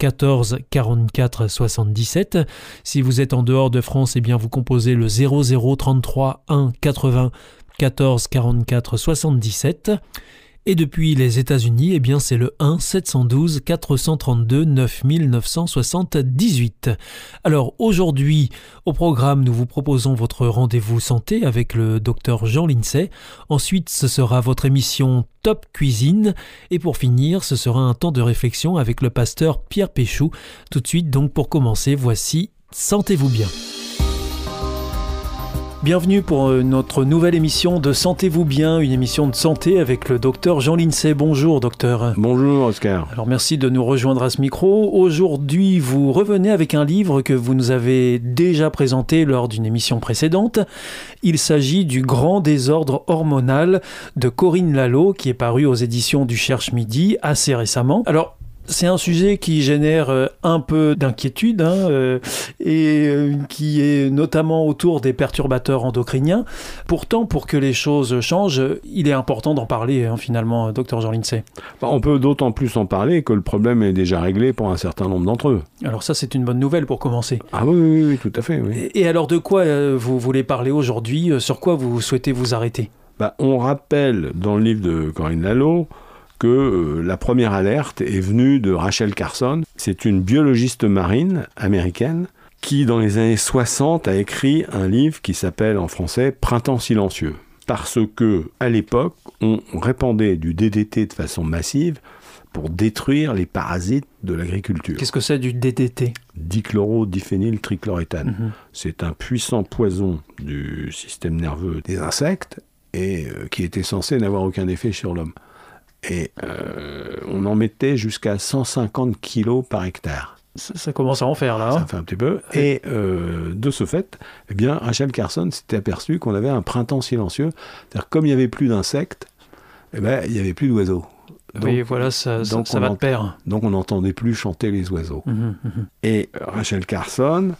14 44 77. Si vous êtes en dehors de France, eh bien vous composez le 00 33 1 80 14 44 77. Et depuis les États-Unis, eh bien c'est le 1 712 432 9978. Alors aujourd'hui, au programme, nous vous proposons votre rendez-vous santé avec le docteur Jean Lincey. Ensuite, ce sera votre émission Top Cuisine. Et pour finir, ce sera un temps de réflexion avec le pasteur Pierre Péchou. Tout de suite, donc pour commencer, voici Sentez-vous bien. Bienvenue pour euh, notre nouvelle émission de Sentez-vous bien, une émission de santé avec le docteur Jean Lincey. Bonjour docteur. Bonjour Oscar. Alors merci de nous rejoindre à ce micro. Aujourd'hui, vous revenez avec un livre que vous nous avez déjà présenté lors d'une émission précédente. Il s'agit du Grand désordre hormonal de Corinne Lalo qui est paru aux éditions du Cherche Midi assez récemment. Alors c'est un sujet qui génère euh, un peu d'inquiétude hein, euh, et euh, qui est notamment autour des perturbateurs endocriniens. Pourtant, pour que les choses changent, il est important d'en parler hein, finalement, docteur Jean Lindsay. Bah, on peut d'autant plus en parler que le problème est déjà réglé pour un certain nombre d'entre eux. Alors ça, c'est une bonne nouvelle pour commencer. Ah oui, oui, oui tout à fait. Et, alors de quoi vous voulez parler aujourd'hui? Sur quoi vous souhaitez vous arrêter? Bah, On rappelle dans le livre de Corinne Lalo que euh, la première alerte est venue de Rachel Carson. C'est une biologiste marine américaine qui, dans les années 60, a écrit un livre qui s'appelle en français Printemps silencieux. Parce que, à l'époque, on répandait du DDT de façon massive pour détruire les parasites de l'agriculture. Qu'est-ce que c'est du DDT Dichlorodiphényltrichloréthane. Mm C'est un puissant poison du système nerveux des insectes et euh, qui était censé n'avoir aucun effet sur l'homme. Et euh, on en mettait jusqu'à 150 kilos par hectare. Ça, commence à en faire là. Ça hein. fait un petit peu. Et euh, de ce fait, eh bien, Rachel Carson s'était aperçu qu'on avait un printemps silencieux. C'est-à-dire comme il n'y avait plus d'insectes, eh ben, il n'y avait plus d'oiseaux. oui, voilà, ça, ça, va de pair. Donc on n'entendait plus chanter les oiseaux. Mmh, mmh. Et Rachel Carson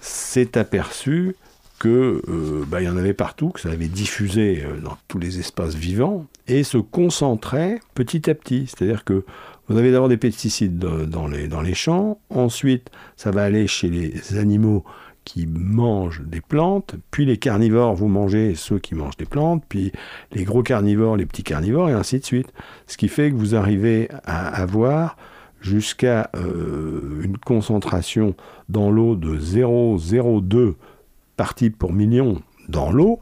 s'est aperçu que euh, bah, il y en avait partout, que ça avait diffusé euh, dans tous les espaces vivants et se concentrait petit à petit. C'est-à-dire que vous avez d'abord des pesticides dans les, dans les champs, ensuite ça va aller chez les animaux qui mangent des plantes, puis les carnivores, vous mangez ceux qui mangent des plantes, puis les gros carnivores, les petits carnivores, et ainsi de suite. Ce qui fait que vous arrivez à avoir jusqu'à euh, une concentration dans l'eau de 0,02 parties pour million dans l'eau,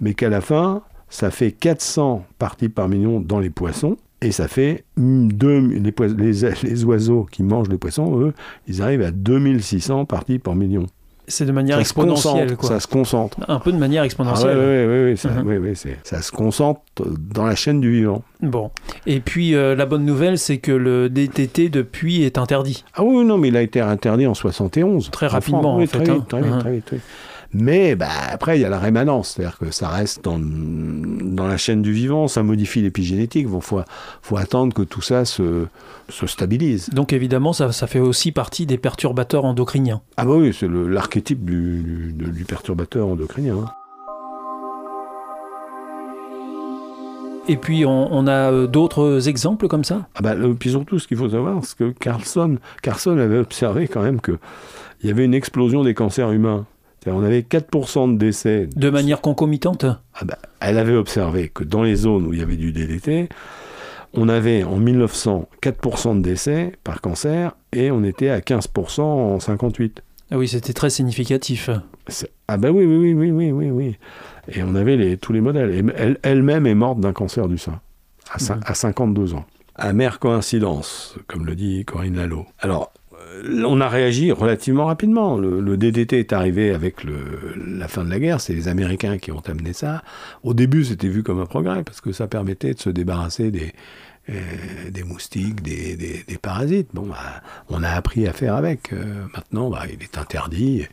mais qu'à la fin, ça fait 400 parties par million dans les poissons, et ça fait deux, les, les, oiseaux qui mangent les poissons, eux, ils arrivent à 2600 parties par million. C'est de manière exponentielle. Quoi. Ça se concentre. Un peu de manière exponentielle. Ah oui, oui, oui, ça, se concentre dans la chaîne du vivant. Bon. Et puis, euh, la bonne nouvelle, c'est que le DTT, depuis, est interdit. Ah oui, non, mais il a été interdit en 71. Très rapidement, en, fait. Très, hein. très, très vite, mais bah, après, il y a la rémanence, c'est-à-dire que ça reste dans, dans, la chaîne du vivant, ça modifie l'épigénétique. Il faut, faut, attendre que tout ça se, se stabilise. Donc évidemment, ça, ça, fait aussi partie des perturbateurs endocriniens. Ah bah oui, c'est l'archétype du, du, perturbateur endocrinien. Hein. Et puis on, a euh, d'autres exemples comme ça? Ah bah, Puis surtout, ce qu'il faut savoir, c'est que Carlson, Carlson avait observé quand même qu'il y avait une explosion des cancers humains. On avait 4% de décès. De manière concomitante ah bah, Elle avait observé que dans les zones où il y avait du DDT, on avait en 1900 4% de décès par cancer et on était à 15% en 58. Ah oui, c'était très significatif. Ah bah oui, oui, oui, oui, oui, oui. Et on avait les, tous les modèles. Elle-même est morte d'un cancer du sein à, à 52 ans. Amère coïncidence, comme le dit Corinne Lalo. Alors, on a réagi relativement rapidement. Le, DDT est arrivé avec la fin de la guerre, c'est les Américains qui ont amené ça. Au début, c'était vu comme un progrès, parce que ça permettait de se débarrasser des, des moustiques, des, parasites. Bon, bah, on a appris à faire avec. maintenant, bah, il est interdit.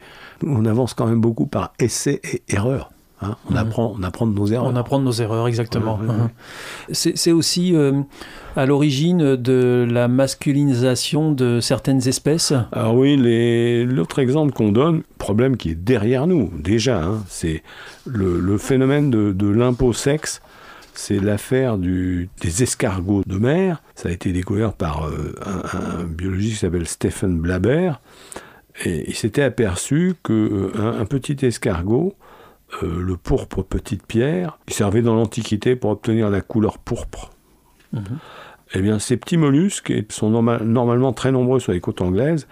On avance quand même beaucoup par essai et erreur. Hein. on, mhm. apprend, on apprend de nos erreurs. On apprend de nos erreurs, exactement. Mhm. C'est aussi euh, à l'origine de la masculinisation de certaines espèces Alors oui, l'autre exemple qu'on donne, problème qui est derrière nous déjà, hein, c'est le, phénomène de, l'impôt sexe. C'est l'affaire des escargots de mer. Ça a été découvert par euh, un, biologiste qui s'appelle Stephen Blaber. Et il s'était aperçu qu'un euh, un petit escargot euh, le pourpre petite pierre, qui servait dans l'Antiquité pour obtenir la couleur pourpre. Mhm. Eh bien, ces petits mollusques sont normalement très nombreux sur les côtes anglaises,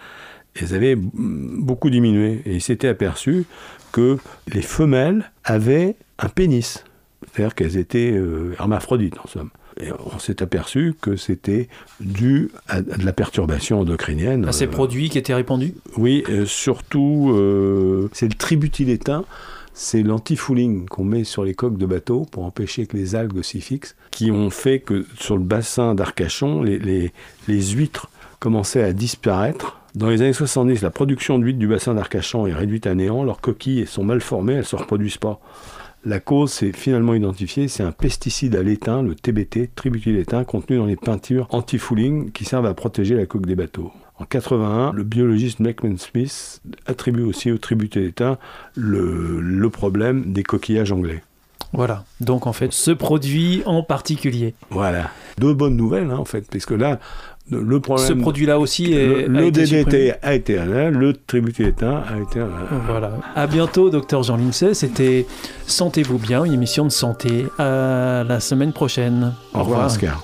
ils avaient beaucoup diminué. Et il s'était aperçu que les femelles avaient un pénis. C'est-à-dire qu'elles étaient euh, hermaphrodites, en somme. Et on s'est aperçu que c'était dû à, de la perturbation endocrinienne. À ces produits qui étaient répandus? Oui, euh, surtout, c'est le tributylétain c'est l'anti-fouling qu'on met sur les coques de bateau pour empêcher que les algues s'y fixent, qui ont fait que sur le bassin d'Arcachon, les, huîtres commençaient à disparaître. Dans les années 70, la production d'huîtres du bassin d'Arcachon est réduite à néant, leurs coquilles sont mal formées, elles ne se reproduisent pas. La cause, c'est finalement identifié, c'est un pesticide à l'étain, le TBT, tributylétain, contenu dans les peintures anti-fouling qui servent à protéger la coque des bateaux. En 81, le biologiste Meckman Smith attribue aussi au tribut d'État le, le problème des coquillages anglais. Voilà, donc en fait, ce produit en particulier. Voilà. Deux bonnes nouvelles, hein, en fait, puisque là, le problème. Ce produit-là aussi est. Le, DDT a été là, le tribut d'État a été là. Voilà. À bientôt, docteur Jean Lincey. C'était Sentez-vous bien, une émission de santé. À la semaine prochaine. Au, revoir, Oscar.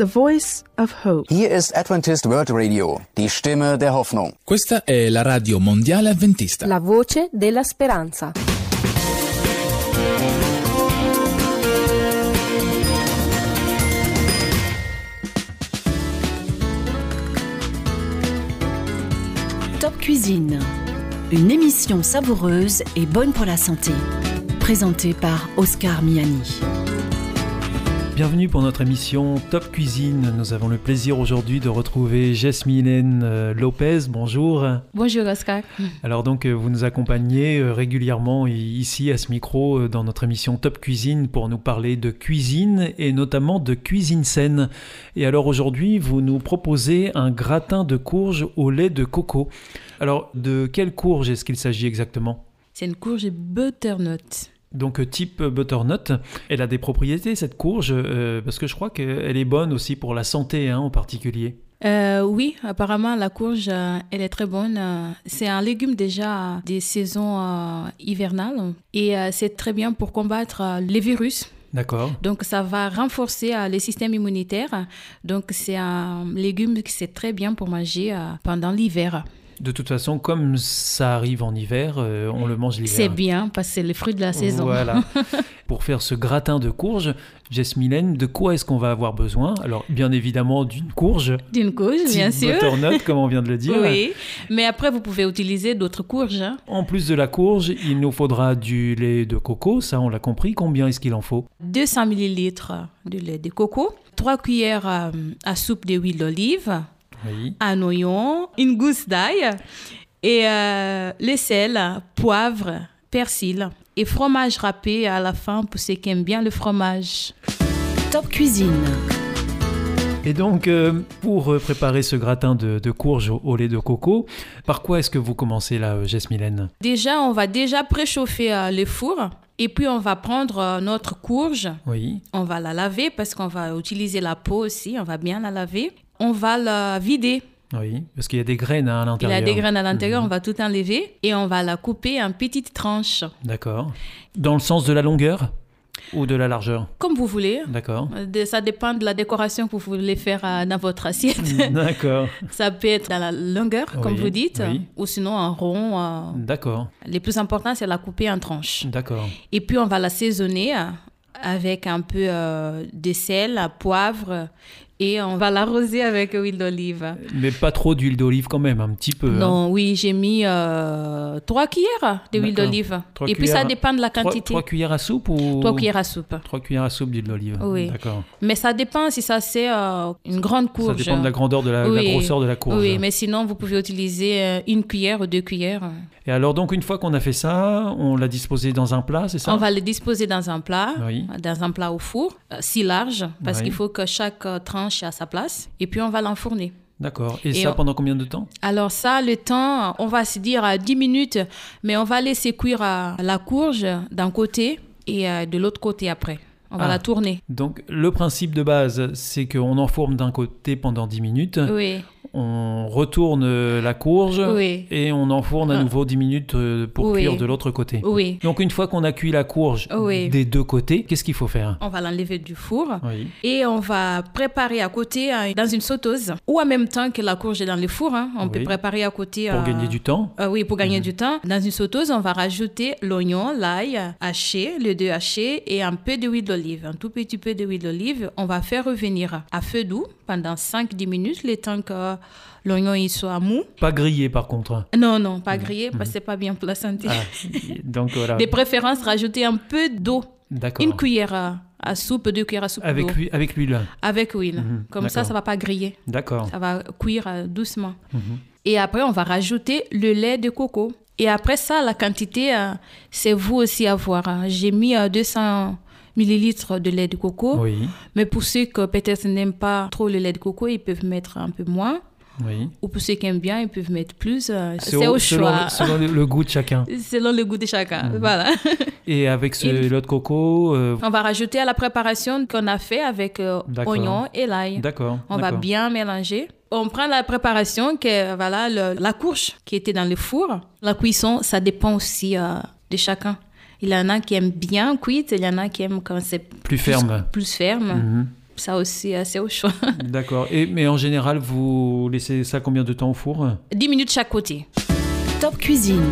The Voice of Hope. Hier ist Adventist World Radio, die Stimme der Hoffnung. Questa è la radio mondiale adventista. La voce della speranza. Top Cuisine. Une émission savoureuse et bonne pour la santé. Présentée par Oscar Miani. Bienvenue pour notre émission Top Cuisine. Nous avons le plaisir aujourd'hui de retrouver Jasmine euh, Lopez. Bonjour. Bonjour Oscar. Alors donc euh, vous nous accompagnez euh, régulièrement ici à ce micro dans notre émission Top Cuisine pour nous parler de cuisine et notamment de cuisine saine. Et alors aujourd'hui vous nous proposez un gratin de courge au lait de coco. Alors de quelle courge est-ce qu'il s'agit exactement? C'est une courge butternut. Donc euh, type butternut, elle a des propriétés cette courge euh, parce que je crois qu'elle est bonne aussi pour la santé hein, en particulier. Euh, oui, apparemment la courge, elle est très bonne. C'est un légume déjà des saisons hivernales et c'est très bien pour combattre les virus. D'accord. Donc ça va renforcer le système immunitaire. Donc c'est un légume qui c'est très bien pour manger pendant l'hiver. De toute façon, comme ça arrive en hiver, euh, on le mange l'hiver. C'est bien, parce que c'est le fruit de la saison. Voilà. Pour faire ce gratin de courge, Jasmine, de quoi est-ce qu'on va avoir besoin? Alors, bien évidemment, d'une courge. D'une courge, bien sûr. butternut, comme on vient de le dire. Oui, mais après, vous pouvez utiliser d'autres courges. Hein. En plus de la courge, il nous faudra du lait de coco, ça on l'a compris. Combien est-ce qu'il en faut? 200 ml de lait de coco, 3 cuillères à, à soupe d'huile d'olive, un oignon, une gousse d'ail et euh, le sel, poivre, persil et fromage râpé à la fin pour ceux qui aiment bien le fromage. Top cuisine. Et donc, euh, pour préparer ce gratin de, de courge au, lait de coco, par quoi est-ce que vous commencez là, Jess Déjà, on va déjà préchauffer euh, le four Et puis on va prendre euh, notre courge. Oui. On va la laver parce qu'on va utiliser la peau aussi. On va bien la laver. On va la vider. Oui, parce qu'il y a des graines à Il y l'intérieur. a des graines à l'intérieur. Mhm. On va tout enlever et on va la couper en petites tranches, D'accord. Dans le sens de la longueur ou de la largeur comme vous voulez. D'accord. Euh, Ça dépend de la décoration que vous voulez faire euh, dans votre assiette. D'accord. Ça peut être dans la longueur, comme vous dites, oui. ou sinon en rond. euh. D'accord. Le plus important, c'est la couper en tranches. D'accord. Et puis, on va l'assaisonner euh, avec un peu de sel, poivre, et on va l'arroser avec huile d'olive. Mais pas trop d'huile d'olive quand même, un petit peu. hein. Non, oui, j'ai mis euh, trois cuillères d'huile d'olive. Et puis, ça dépend de la quantité. trois cuillères à soupe ou Trois cuillères à soupe. Trois cuillères à soupe d'huile d'olive. Oui. D'accord. Mais ça dépend si ça c'est euh, une grande Ça courge. dépend de la grandeur de la, grosseur de la courge. Oui, mais sinon, vous pouvez utiliser euh, une cuillère ou deux cuillères. Et alors donc une fois qu'on a fait ça, on l'a disposé dans un plat, c'est ça? On va le disposer dans un plat, Oui. dans un plat au four, euh, si large, parce Oui. qu'il faut que chaque tranche à sa place. Et puis on va l'enfourner. D'accord. Et, Et ça on- pendant combien de temps? Alors ça, le temps, on va se dire à 10 minutes, mais on va laisser cuire euh, la courge d'un côté et euh, de l'autre côté après. On va Ah. la tourner. Donc le principe de base, c'est qu'on enfourne d'un côté pendant 10 minutes, Oui, on retourne la courge Oui. et on enfourne à Ah. nouveau 10 minutes euh, pour Oui. cuire de l'autre côté. oui. Donc une fois qu'on a cuit la courge Oui. des deux côtés, qu'est-ce qu'il faut faire? On va l'enlever du four. Et on va préparer à côté dans une sauteuse ou en même temps que la courge est dans le four. hein, on peut préparer à côté. Pour euh, gagner du temps euh, oui, pour gagner Mhm. du temps. Dans une sauteuse, on va rajouter l'oignon, l'ail haché, les deux hachés et un peu d'huile d'olive. Un tout petit peu d'huile d'olive. On va faire revenir à feu doux pendant 5-10 minutes, le temps que l'oignon il soit mou. Pas grillé par contre. Non, non, pas grillé parce que c'est pas bien pour la santé. Mhm. Ah, donc voilà. De préférence, rajouter un peu d'eau. D'accord. Une cuillère à, à soupe, deux cuillères à soupe Avec, d'eau. avec l'huile. Avec huile. Mhm, Comme ça, d'accord. ça va pas griller. D'accord. Ça va cuire euh, doucement. Mhm. Et après, on va rajouter le lait de coco. Et après ça, la quantité, euh, c'est vous aussi à voir. hein. J'ai mis euh, 200 millilitres de lait de coco. Oui. Mais pour ceux qui peut-être n'aiment pas trop le lait de coco, ils peuvent mettre un peu moins. Oui. Ou pour ceux qui aiment bien, ils peuvent mettre plus. euh, C'est au, choix. selon le, le goût de chacun. Selon le goût de chacun. Voilà. Et avec ce Et- lait de coco, euh, On va rajouter à la préparation qu'on a fait avec euh, oignon et l'ail. d'accord. On va bien mélanger. On prend la préparation, que voilà, le- la courge qui était dans le four. La cuisson, ça dépend aussi euh, de chacun. Il y en a qui aiment bien cuite, il y en a qui aiment quand c'est Plus ferme. plus ferme. Mhm. Ça aussi, c'est au choix. D'accord. Et mais en général, vous laissez ça combien de temps au four? 10 minutes chaque côté. Top Cuisine.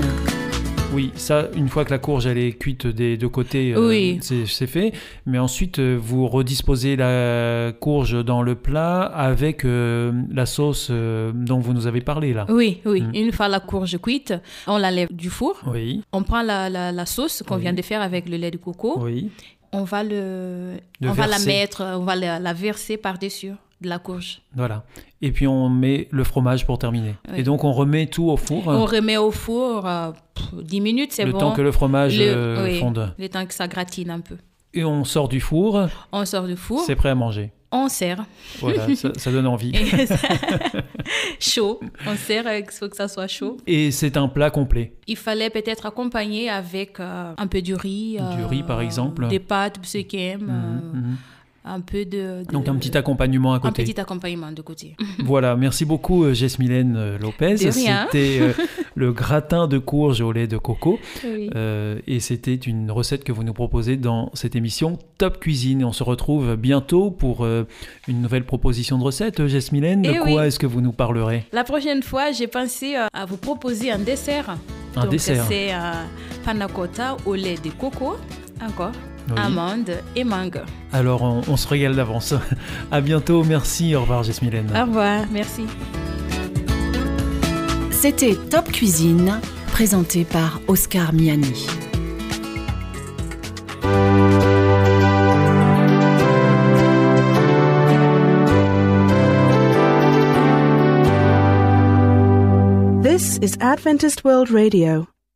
Oui, ça, une fois que la courge elle est cuite des deux côtés, euh, Oui. c'est c'est fait. Mais ensuite, euh, vous redisposez la courge dans le plat avec euh, la sauce euh, dont vous nous avez parlé là. Oui, oui. Mhm. Une fois la courge cuite, on la lève du four. Oui, On prend la, la- la sauce qu'on Oui. vient de faire avec le lait de coco. oui. On va le, Le on va la mettre, on va la, la verser par-dessus de la courge. Voilà. Et puis on met le fromage pour terminer. Oui. Et donc on remet tout au four. On remet au four euh, pff, 10 minutes, c'est le bon. temps que le fromage Le- euh, oui, fonde. Le temps que ça gratine un peu. Et on sort du four, On sort du four, c'est prêt à manger. on sert. Voilà, ça, ça donne envie. Chaud. On sert, euh, il faut que ça soit chaud. Et c'est un plat complet. Il fallait peut-être accompagner avec euh, un peu de riz. Du riz, par exemple. Des pâtes, ceux qui aiment. Un peu de, de- Donc un petit accompagnement à un côté. petit accompagnement de côté. Voilà, merci beaucoup euh, Jesmilène euh, Lopez. C'était euh, le gratin de courge au lait de coco. Oui. Euh, et c'était une recette que vous nous proposez dans cette émission Top Cuisine. On se retrouve bientôt pour euh, une nouvelle proposition de recette. Jesmilène, de Eh quoi oui. est-ce que vous nous parlerez? La prochaine fois, j'ai pensé à vous proposer un dessert. Un Donc, dessert. C'est panna cotta au lait de coco, encore, Oui. amande et mangue. Alors on, on se régale d'avance. à bientôt, merci, au revoir Jesmilène. Au revoir, merci. C'était Top Cuisine, présenté par Oscar Miani. This is Adventist World Radio,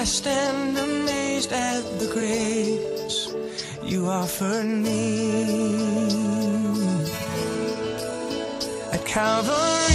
I stand amazed at the grace you offered me. At Calvary.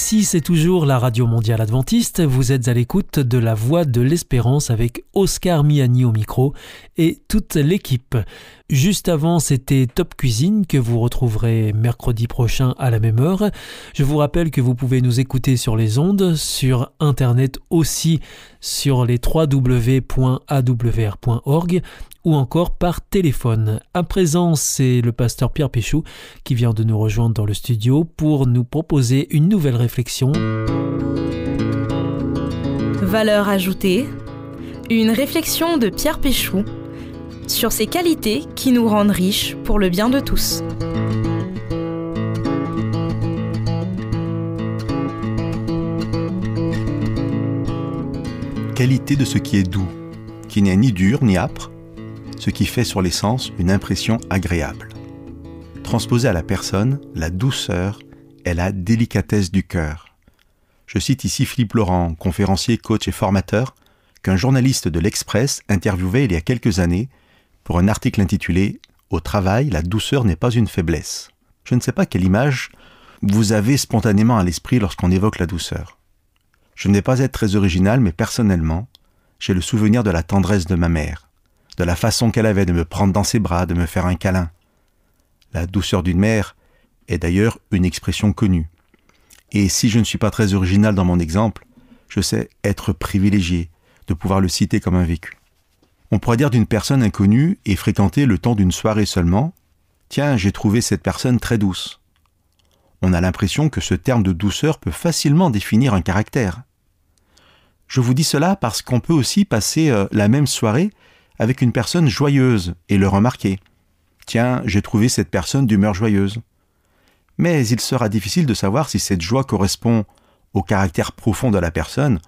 Ici, c'est toujours la Radio Mondiale Adventiste. Vous êtes à l'écoute de la Voix de l'Espérance avec Oscar Miani au micro et toute l'équipe. Juste avant, c'était Top Cuisine que vous retrouverez mercredi prochain à la même heure. Je vous rappelle que vous pouvez nous écouter sur les ondes, sur Internet aussi, sur les www.awr.org ou encore par téléphone. À présent, c'est le pasteur Pierre Péchou qui vient de nous rejoindre dans le studio pour nous proposer une nouvelle réflexion. Valeur ajoutée, une réflexion de Pierre Péchou sur ces qualités qui nous rendent riches pour le bien de tous. Qualité de ce qui est doux, qui n'est ni dur ni âpre, ce qui fait sur les sens une impression agréable. Transposé à la personne, la douceur est la délicatesse du cœur. Je cite ici Philippe Laurent, conférencier, coach et formateur, qu'un journaliste de l'Express interviewait il y a quelques années pour un article intitulé Au travail, la douceur n'est pas une faiblesse. Je ne sais pas quelle image vous avez spontanément à l'esprit lorsqu'on évoque la douceur. Je ne vais pas être très original, mais personnellement, j'ai le souvenir de la tendresse de ma mère, de la façon qu'elle avait de me prendre dans ses bras, de me faire un câlin. La douceur d'une mère est d'ailleurs une expression connue. Et si je ne suis pas très original dans mon exemple, je sais être privilégié de pouvoir le citer comme un vécu. On pourrait dire d'une personne inconnue et fréquentée le temps d'une soirée seulement, Tiens, j'ai trouvé cette personne très douce. On a l'impression que ce terme de douceur peut facilement définir un caractère. Je vous dis cela parce qu'on peut aussi passer euh, la même soirée avec une personne joyeuse et le remarquer. Tiens, j'ai trouvé cette personne d'humeur joyeuse mais il sera difficile de savoir si cette joie correspond au caractère profond de la personne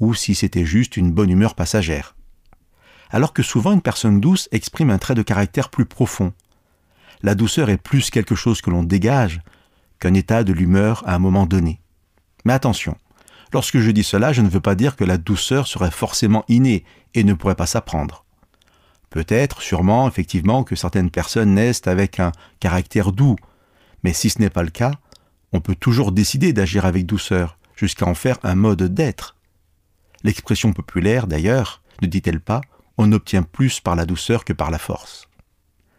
ou si c'était juste une bonne humeur passagère. Alors que souvent une personne douce exprime un trait de caractère plus profond. La douceur est plus quelque chose que l'on dégage qu'un état de l'humeur à un moment donné. Mais attention, lorsque je dis cela, je ne veux pas dire que la douceur serait forcément innée et ne pourrait pas s'apprendre. Peut-être, sûrement, effectivement, que certaines personnes naissent avec un caractère doux, mais si ce n'est pas le cas, on peut toujours décider d'agir avec douceur, jusqu'à en faire un mode d'être. L'expression populaire, d'ailleurs, ne dit-elle pas, on obtient plus par la douceur que par la force.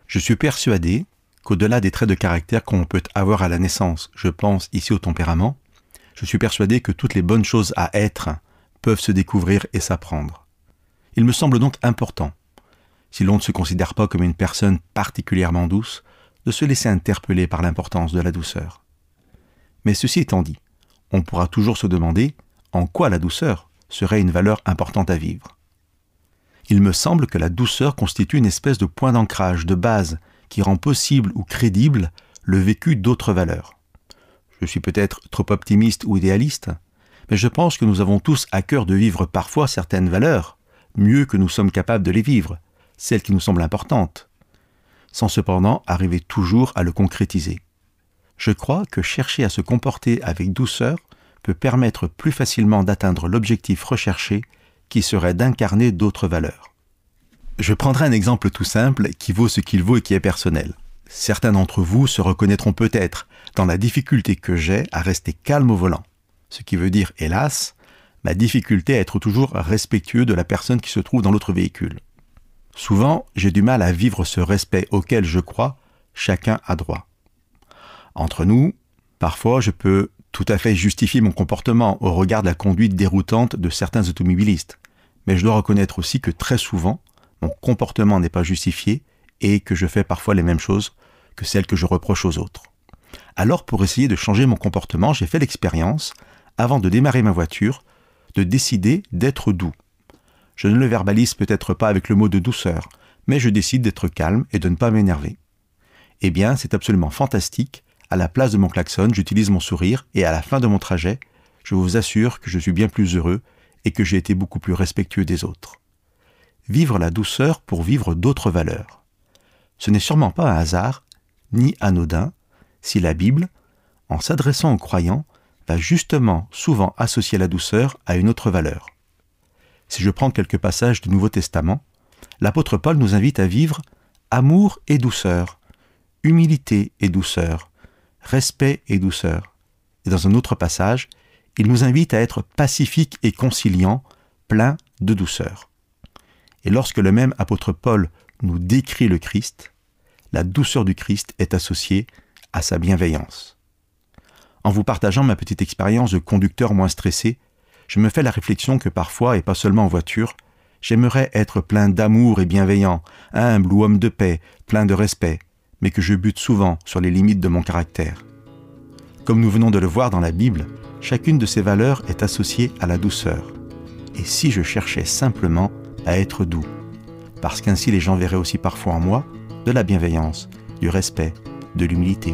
Je suis persuadé qu'au-delà des traits de caractère qu'on peut avoir à la naissance, je pense ici au tempérament, je suis persuadé que toutes les bonnes choses à être peuvent se découvrir et s'apprendre. Il me semble donc important, si l'on ne se considère pas comme une personne particulièrement douce, de se laisser interpeller par l'importance de la douceur. Mais ceci étant dit, on pourra toujours se demander en quoi la douceur serait une valeur importante à vivre. Il me semble que la douceur constitue une espèce de point d'ancrage, de base, qui rend possible ou crédible le vécu d'autres valeurs. Je suis peut-être trop optimiste ou idéaliste, mais je pense que nous avons tous à cœur de vivre parfois certaines valeurs, mieux que nous sommes capables de les vivre, celles qui nous semblent importantes, sans cependant arriver toujours à le concrétiser. Je crois que chercher à se comporter avec douceur peut permettre plus facilement d'atteindre l'objectif recherché qui serait d'incarner d'autres valeurs. Je prendrai un exemple tout simple qui vaut ce qu'il vaut et qui est personnel. Certains d'entre vous se reconnaîtront peut-être dans la difficulté que j'ai à rester calme au volant. Ce qui veut dire, hélas, ma difficulté à être toujours respectueux de la personne qui se trouve dans l'autre véhicule. Souvent, j'ai du mal à vivre ce respect auquel je crois chacun a droit. Entre nous, parfois je peux tout à fait justifier mon comportement au regard de la conduite déroutante de certains automobilistes, mais je dois reconnaître aussi que très souvent, mon comportement n'est pas justifié et que je fais parfois les mêmes choses que celles que je reproche aux autres. Alors pour essayer de changer mon comportement, j'ai fait l'expérience, avant de démarrer ma voiture, de décider d'être doux. Je ne le verbalise peut-être pas avec le mot de douceur, mais je décide d'être calme et de ne pas m'énerver. Eh bien, c'est absolument fantastique. À la place de mon klaxon, j'utilise mon sourire et à la fin de mon trajet, je vous assure que je suis bien plus heureux et que j'ai été beaucoup plus respectueux des autres. Vivre la douceur pour vivre d'autres valeurs. Ce n'est sûrement pas un hasard, ni anodin, si la Bible, en s'adressant aux croyants, va justement souvent associer la douceur à une autre valeur si je prends quelques passages du Nouveau Testament, l'apôtre Paul nous invite à vivre amour et douceur, humilité et douceur, respect et douceur. Et dans un autre passage, il nous invite à être pacifique et conciliant, plein de douceur. Et lorsque le même apôtre Paul nous décrit le Christ, la douceur du Christ est associée à sa bienveillance. En vous partageant ma petite expérience de conducteur moins stressé, je me fais la réflexion que parfois, et pas seulement en voiture, j'aimerais être plein d'amour et bienveillant, humble ou homme de paix, plein de respect, mais que je bute souvent sur les limites de mon caractère. Comme nous venons de le voir dans la Bible, chacune de ces valeurs est associée à la douceur. Et si je cherchais simplement à être doux, parce qu'ainsi les gens verraient aussi parfois en moi de la bienveillance, du respect, de l'humilité.